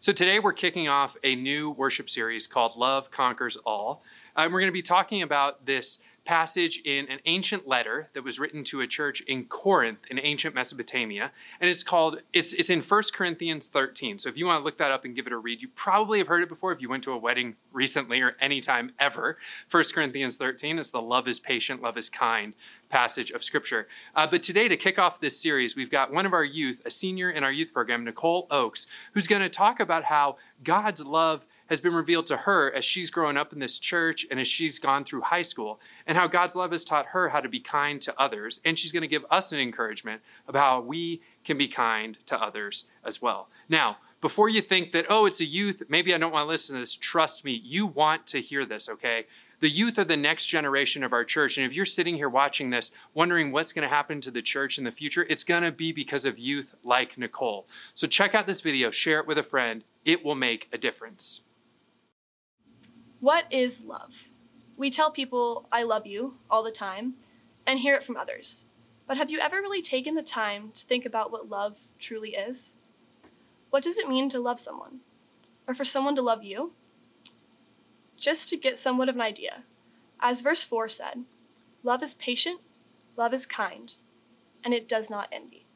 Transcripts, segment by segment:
So today we're kicking off a new worship series called Love Conquers All. And we're going to be talking about this passage in an ancient letter that was written to a church in Corinth in ancient Mesopotamia. And it's called, it's, it's in 1 Corinthians 13. So if you want to look that up and give it a read, you probably have heard it before if you went to a wedding recently or anytime ever. 1 Corinthians 13 is the love is patient, love is kind passage of scripture. Uh, but today, to kick off this series, we've got one of our youth, a senior in our youth program, Nicole Oaks, who's going to talk about how God's love has been revealed to her as she's grown up in this church and as she's gone through high school, and how God's love has taught her how to be kind to others. And she's going to give us an encouragement about how we can be kind to others as well. Now, before you think that, oh, it's a youth, maybe I don't want to listen to this, trust me, you want to hear this, okay? The youth are the next generation of our church. And if you're sitting here watching this, wondering what's going to happen to the church in the future, it's going to be because of youth like Nicole. So check out this video, share it with a friend. It will make a difference. What is love? We tell people, I love you, all the time, and hear it from others. But have you ever really taken the time to think about what love truly is? What does it mean to love someone? Or for someone to love you? just to get somewhat of an idea. As verse 4 said, love is patient, love is kind, and it does not envy.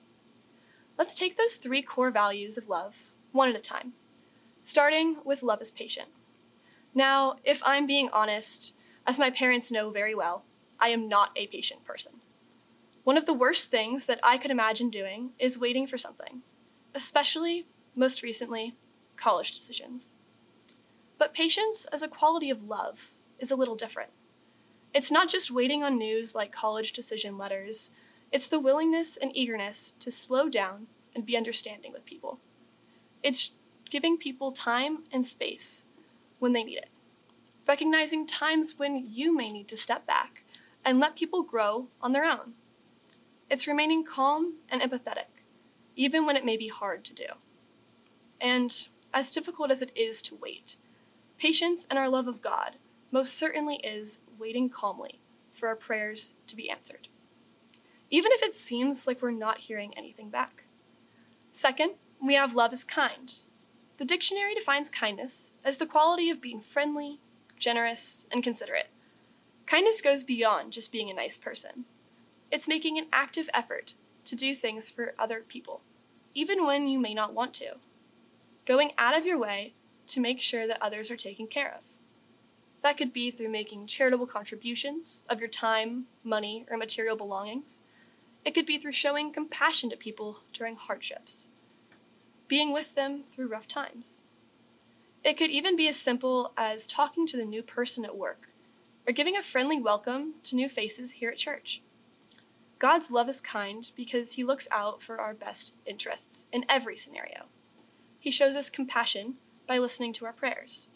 Let's take those three core values of love one at a time, starting with love is patient. Now, if I'm being honest, as my parents know very well, I am not a patient person. One of the worst things that I could imagine doing is waiting for something, especially, most recently, college decisions. But patience as a quality of love is a little different. It's not just waiting on news like college decision letters, it's the willingness and eagerness to slow down and be understanding with people. It's giving people time and space when they need it, recognizing times when you may need to step back and let people grow on their own. It's remaining calm and empathetic, even when it may be hard to do. And as difficult as it is to wait, Patience and our love of God most certainly is waiting calmly for our prayers to be answered, even if it seems like we're not hearing anything back. Second, we have love is kind. The dictionary defines kindness as the quality of being friendly, generous, and considerate. Kindness goes beyond just being a nice person. It's making an active effort to do things for other people, even when you may not want to. Going out of your way to make sure that others are taken care of. That could be through making charitable contributions of your time, money, or material belongings. It could be through showing compassion to people during hardships, being with them through rough times. It could even be as simple as talking to the new person at work or giving a friendly welcome to new faces here at church. God's love is kind because He looks out for our best interests in every scenario. He shows us compassion by listening to our prayers,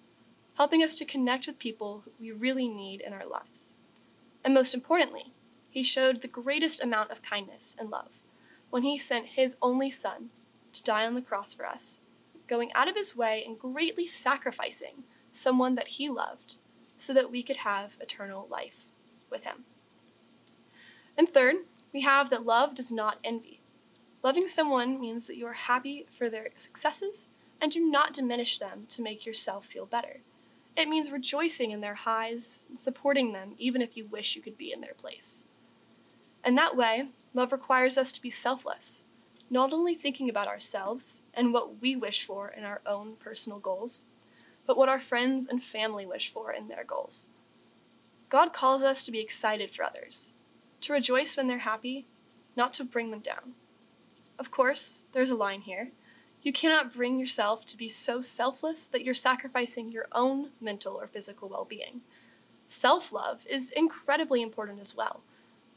helping us to connect with people we really need in our lives. And most importantly, he showed the greatest amount of kindness and love when he sent his only son to die on the cross for us, going out of his way and greatly sacrificing someone that he loved so that we could have eternal life with him. And third, we have that love does not envy. Loving someone means that you are happy for their successes and do not diminish them to make yourself feel better. It means rejoicing in their highs and supporting them even if you wish you could be in their place. And that way, love requires us to be selfless, not only thinking about ourselves and what we wish for in our own personal goals, but what our friends and family wish for in their goals. God calls us to be excited for others, to rejoice when they're happy, not to bring them down. Of course, there's a line here you cannot bring yourself to be so selfless that you're sacrificing your own mental or physical well being. Self love is incredibly important as well,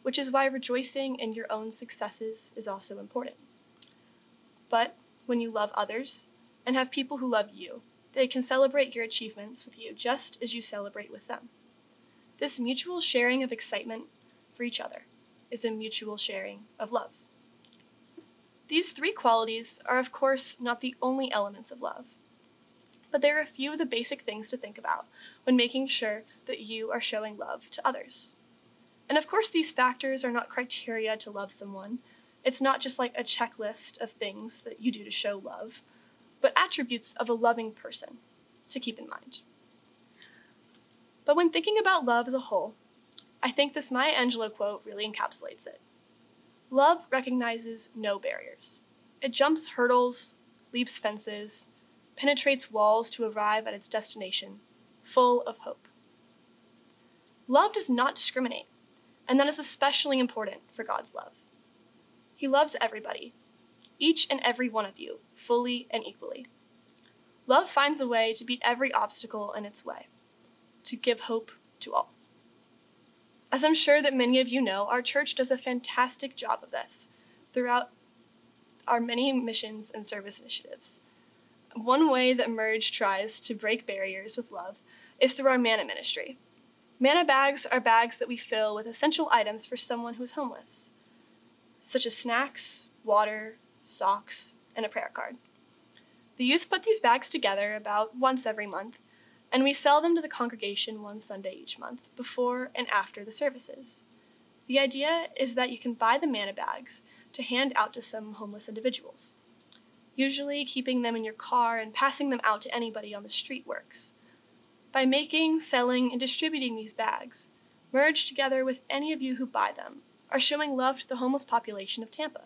which is why rejoicing in your own successes is also important. But when you love others and have people who love you, they can celebrate your achievements with you just as you celebrate with them. This mutual sharing of excitement for each other is a mutual sharing of love. These three qualities are, of course, not the only elements of love, but there are a few of the basic things to think about when making sure that you are showing love to others. And of course, these factors are not criteria to love someone. It's not just like a checklist of things that you do to show love. but attributes of a loving person to keep in mind. But when thinking about love as a whole, I think this Maya Angelou quote really encapsulates it. Love recognizes no barriers. It jumps hurdles, leaps fences, penetrates walls to arrive at its destination, full of hope. Love does not discriminate, and that is especially important for God's love. He loves everybody, each and every one of you, fully and equally. Love finds a way to beat every obstacle in its way, to give hope to all. As I'm sure that many of you know, our church does a fantastic job of this throughout our many missions and service initiatives. One way that Merge tries to break barriers with love is through our Manna ministry. Manna bags are bags that we fill with essential items for someone who is homeless, such as snacks, water, socks, and a prayer card. The youth put these bags together about once every month and we sell them to the congregation one Sunday each month, before and after the services. The idea is that you can buy the manna bags to hand out to some homeless individuals. Usually, keeping them in your car and passing them out to anybody on the street works. By making, selling, and distributing these bags, merge together with any of you who buy them, are showing love to the homeless population of Tampa,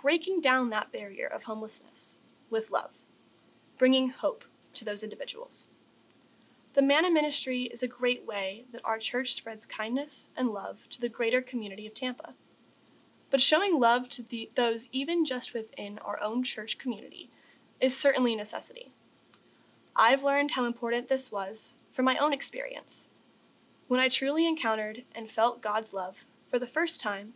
breaking down that barrier of homelessness with love, bringing hope to those individuals. The Manna Ministry is a great way that our church spreads kindness and love to the greater community of Tampa. But showing love to the, those even just within our own church community is certainly a necessity. I've learned how important this was from my own experience when I truly encountered and felt God's love for the first time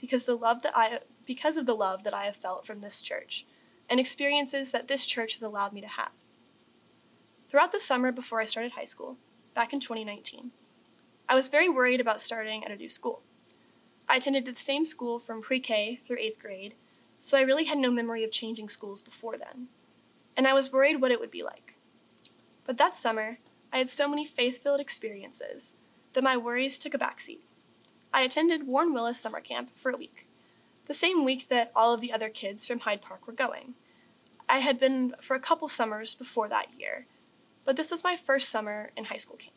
because the love that I because of the love that I have felt from this church and experiences that this church has allowed me to have. Throughout the summer before I started high school, back in 2019, I was very worried about starting at a new school. I attended the same school from pre K through 8th grade, so I really had no memory of changing schools before then, and I was worried what it would be like. But that summer, I had so many faith filled experiences that my worries took a backseat. I attended Warren Willis summer camp for a week, the same week that all of the other kids from Hyde Park were going. I had been for a couple summers before that year, but this was my first summer in high school camp.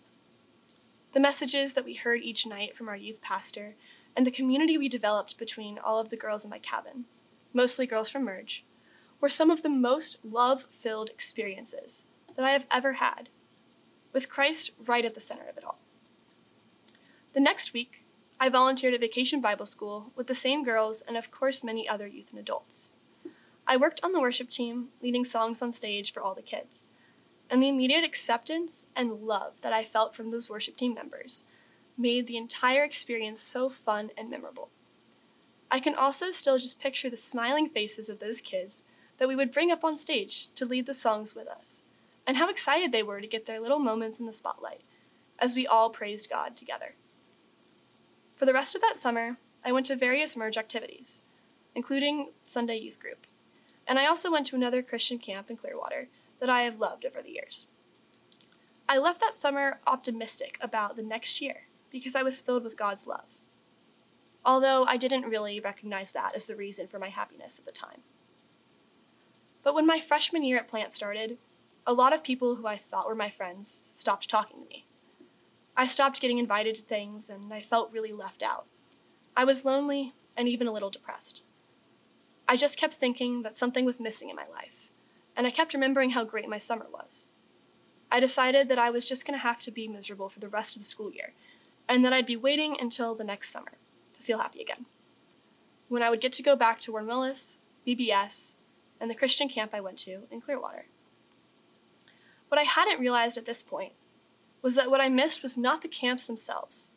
The messages that we heard each night from our youth pastor and the community we developed between all of the girls in my cabin, mostly girls from Merge, were some of the most love filled experiences that I have ever had, with Christ right at the center of it all. The next week, I volunteered at Vacation Bible School with the same girls and, of course, many other youth and adults. I worked on the worship team, leading songs on stage for all the kids and the immediate acceptance and love that I felt from those worship team members made the entire experience so fun and memorable. I can also still just picture the smiling faces of those kids that we would bring up on stage to lead the songs with us, and how excited they were to get their little moments in the spotlight as we all praised God together. For the rest of that summer, I went to various merge activities, including Sunday youth group, and I also went to another Christian camp in Clearwater that I have loved over the years. I left that summer optimistic about the next year because I was filled with God's love, although I didn't really recognize that as the reason for my happiness at the time. But when my freshman year at Plant started, a lot of people who I thought were my friends stopped talking to me. I stopped getting invited to things and I felt really left out. I was lonely and even a little depressed. I just kept thinking that something was missing in my life and I kept remembering how great my summer was. I decided that I was just going to have to be miserable for the rest of the school year, and that I'd be waiting until the next summer to feel happy again. When I would get to go back to Warren VBS, and the Christian camp I went to in Clearwater. What I hadn't realized at this point was that what I missed was not the camps themselves,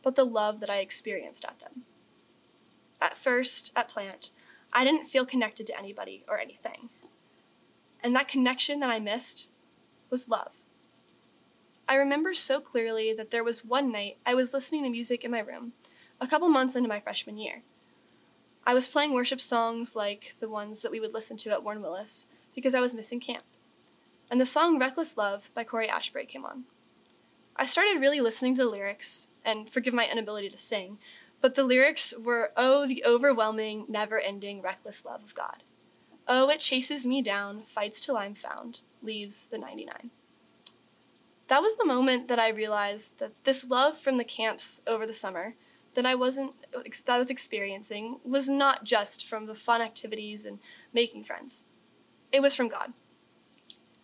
but the love that I experienced at them. At first, at Plant, I didn't feel connected to anybody or anything. And that connection that I missed was love. I remember so clearly that there was one night I was listening to music in my room, a couple months into my freshman year. I was playing worship songs like the ones that we would listen to at Warren Willis because I was missing camp. And the song Reckless Love by Cory Asbury came on. I started really listening to the lyrics, and forgive my inability to sing, but the lyrics were, Oh, the overwhelming, never ending, reckless love of God. Oh, it chases me down, fights till I'm found, leaves the 99. That was the moment that I realized that this love from the camps over the summer that I wasn't that I was experiencing was not just from the fun activities and making friends. It was from God.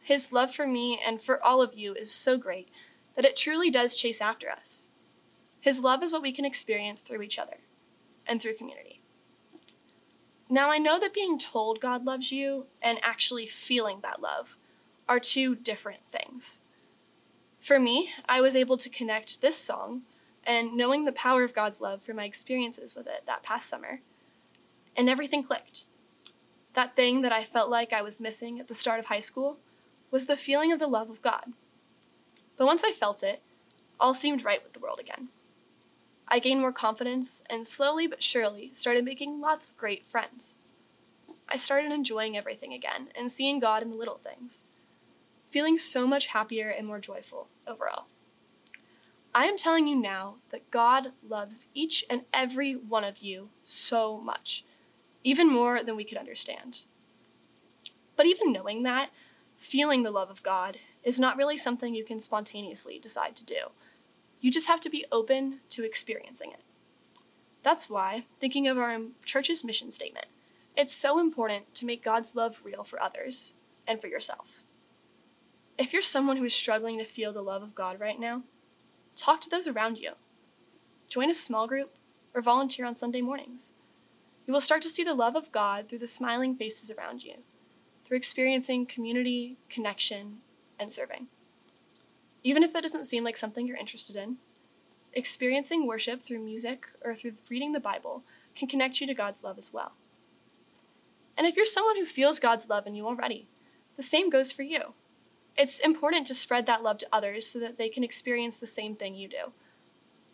His love for me and for all of you is so great that it truly does chase after us. His love is what we can experience through each other and through community. Now, I know that being told God loves you and actually feeling that love are two different things. For me, I was able to connect this song and knowing the power of God's love from my experiences with it that past summer, and everything clicked. That thing that I felt like I was missing at the start of high school was the feeling of the love of God. But once I felt it, all seemed right with the world again. I gained more confidence and slowly but surely started making lots of great friends. I started enjoying everything again and seeing God in the little things, feeling so much happier and more joyful overall. I am telling you now that God loves each and every one of you so much, even more than we could understand. But even knowing that, feeling the love of God is not really something you can spontaneously decide to do. You just have to be open to experiencing it. That's why, thinking of our church's mission statement, it's so important to make God's love real for others and for yourself. If you're someone who is struggling to feel the love of God right now, talk to those around you. Join a small group or volunteer on Sunday mornings. You will start to see the love of God through the smiling faces around you, through experiencing community, connection, and serving. Even if that doesn't seem like something you're interested in, experiencing worship through music or through reading the Bible can connect you to God's love as well. And if you're someone who feels God's love in you already, the same goes for you. It's important to spread that love to others so that they can experience the same thing you do.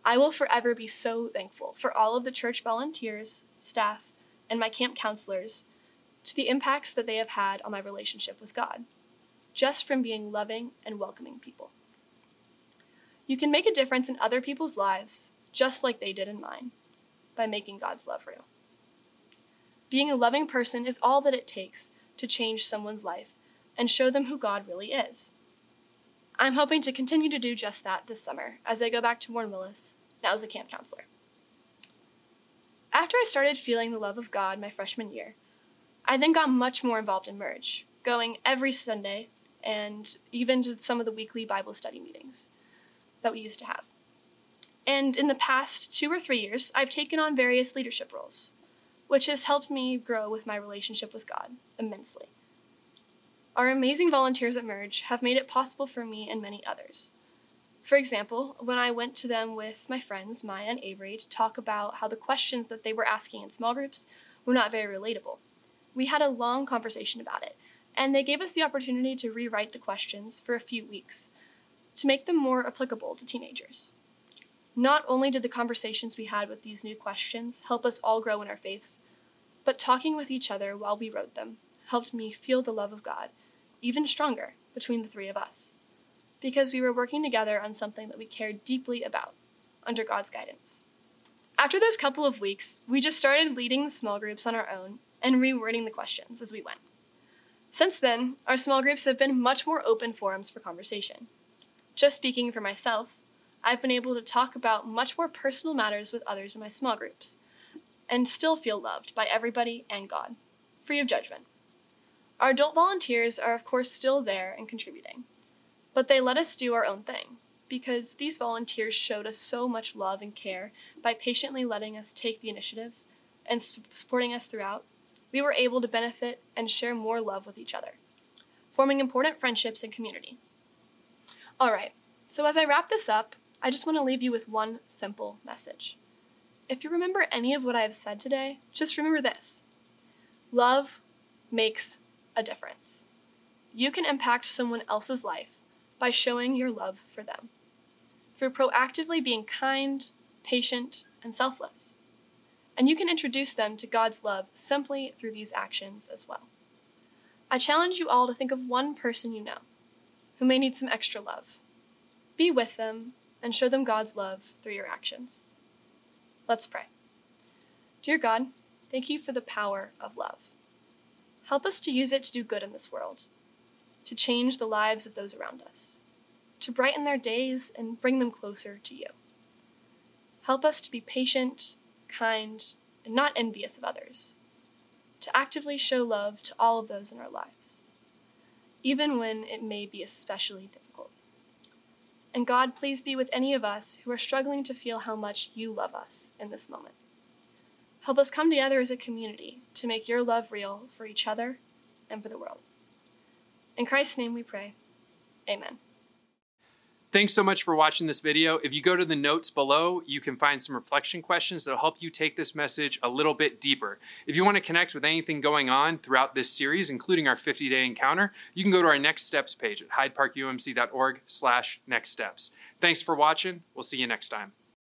I will forever be so thankful for all of the church volunteers, staff, and my camp counselors to the impacts that they have had on my relationship with God, just from being loving and welcoming people. You can make a difference in other people's lives just like they did in mine by making God's love real. Being a loving person is all that it takes to change someone's life and show them who God really is. I'm hoping to continue to do just that this summer as I go back to Warren Willis, now as a camp counselor. After I started feeling the love of God my freshman year, I then got much more involved in Merge, going every Sunday and even to some of the weekly Bible study meetings that we used to have. And in the past two or three years, I've taken on various leadership roles, which has helped me grow with my relationship with God immensely. Our amazing volunteers at Merge have made it possible for me and many others. For example, when I went to them with my friends, Maya and Avery, to talk about how the questions that they were asking in small groups were not very relatable, we had a long conversation about it, and they gave us the opportunity to rewrite the questions for a few weeks to make them more applicable to teenagers. Not only did the conversations we had with these new questions help us all grow in our faiths, but talking with each other while we wrote them helped me feel the love of God even stronger between the three of us, because we were working together on something that we cared deeply about under God's guidance. After those couple of weeks, we just started leading small groups on our own and rewording the questions as we went. Since then, our small groups have been much more open forums for conversation. Just speaking for myself, I've been able to talk about much more personal matters with others in my small groups, and still feel loved by everybody and God, free of judgment. Our adult volunteers are, of course, still there and contributing, but they let us do our own thing because these volunteers showed us so much love and care by patiently letting us take the initiative and supporting us throughout. We were able to benefit and share more love with each other, forming important friendships and community. All right, so as I wrap this up, I just want to leave you with one simple message. If you remember any of what I have said today, just remember this love makes a difference. You can impact someone else's life by showing your love for them, through proactively being kind, patient, and selfless. And you can introduce them to God's love simply through these actions as well. I challenge you all to think of one person you know who may need some extra love. Be with them and show them God's love through your actions. Let's pray. Dear God, thank you for the power of love. Help us to use it to do good in this world, to change the lives of those around us, to brighten their days and bring them closer to you. Help us to be patient, kind, and not envious of others, to actively show love to all of those in our lives, even when it may be especially difficult. And God, please be with any of us who are struggling to feel how much you love us in this moment. Help us come together as a community to make your love real for each other and for the world. In Christ's name we pray. Amen. Thanks so much for watching this video. If you go to the notes below, you can find some reflection questions that'll help you take this message a little bit deeper. If you want to connect with anything going on throughout this series, including our 50-day encounter, you can go to our Next Steps page at hydeparkumc.org slash next steps. Thanks for watching. We'll see you next time.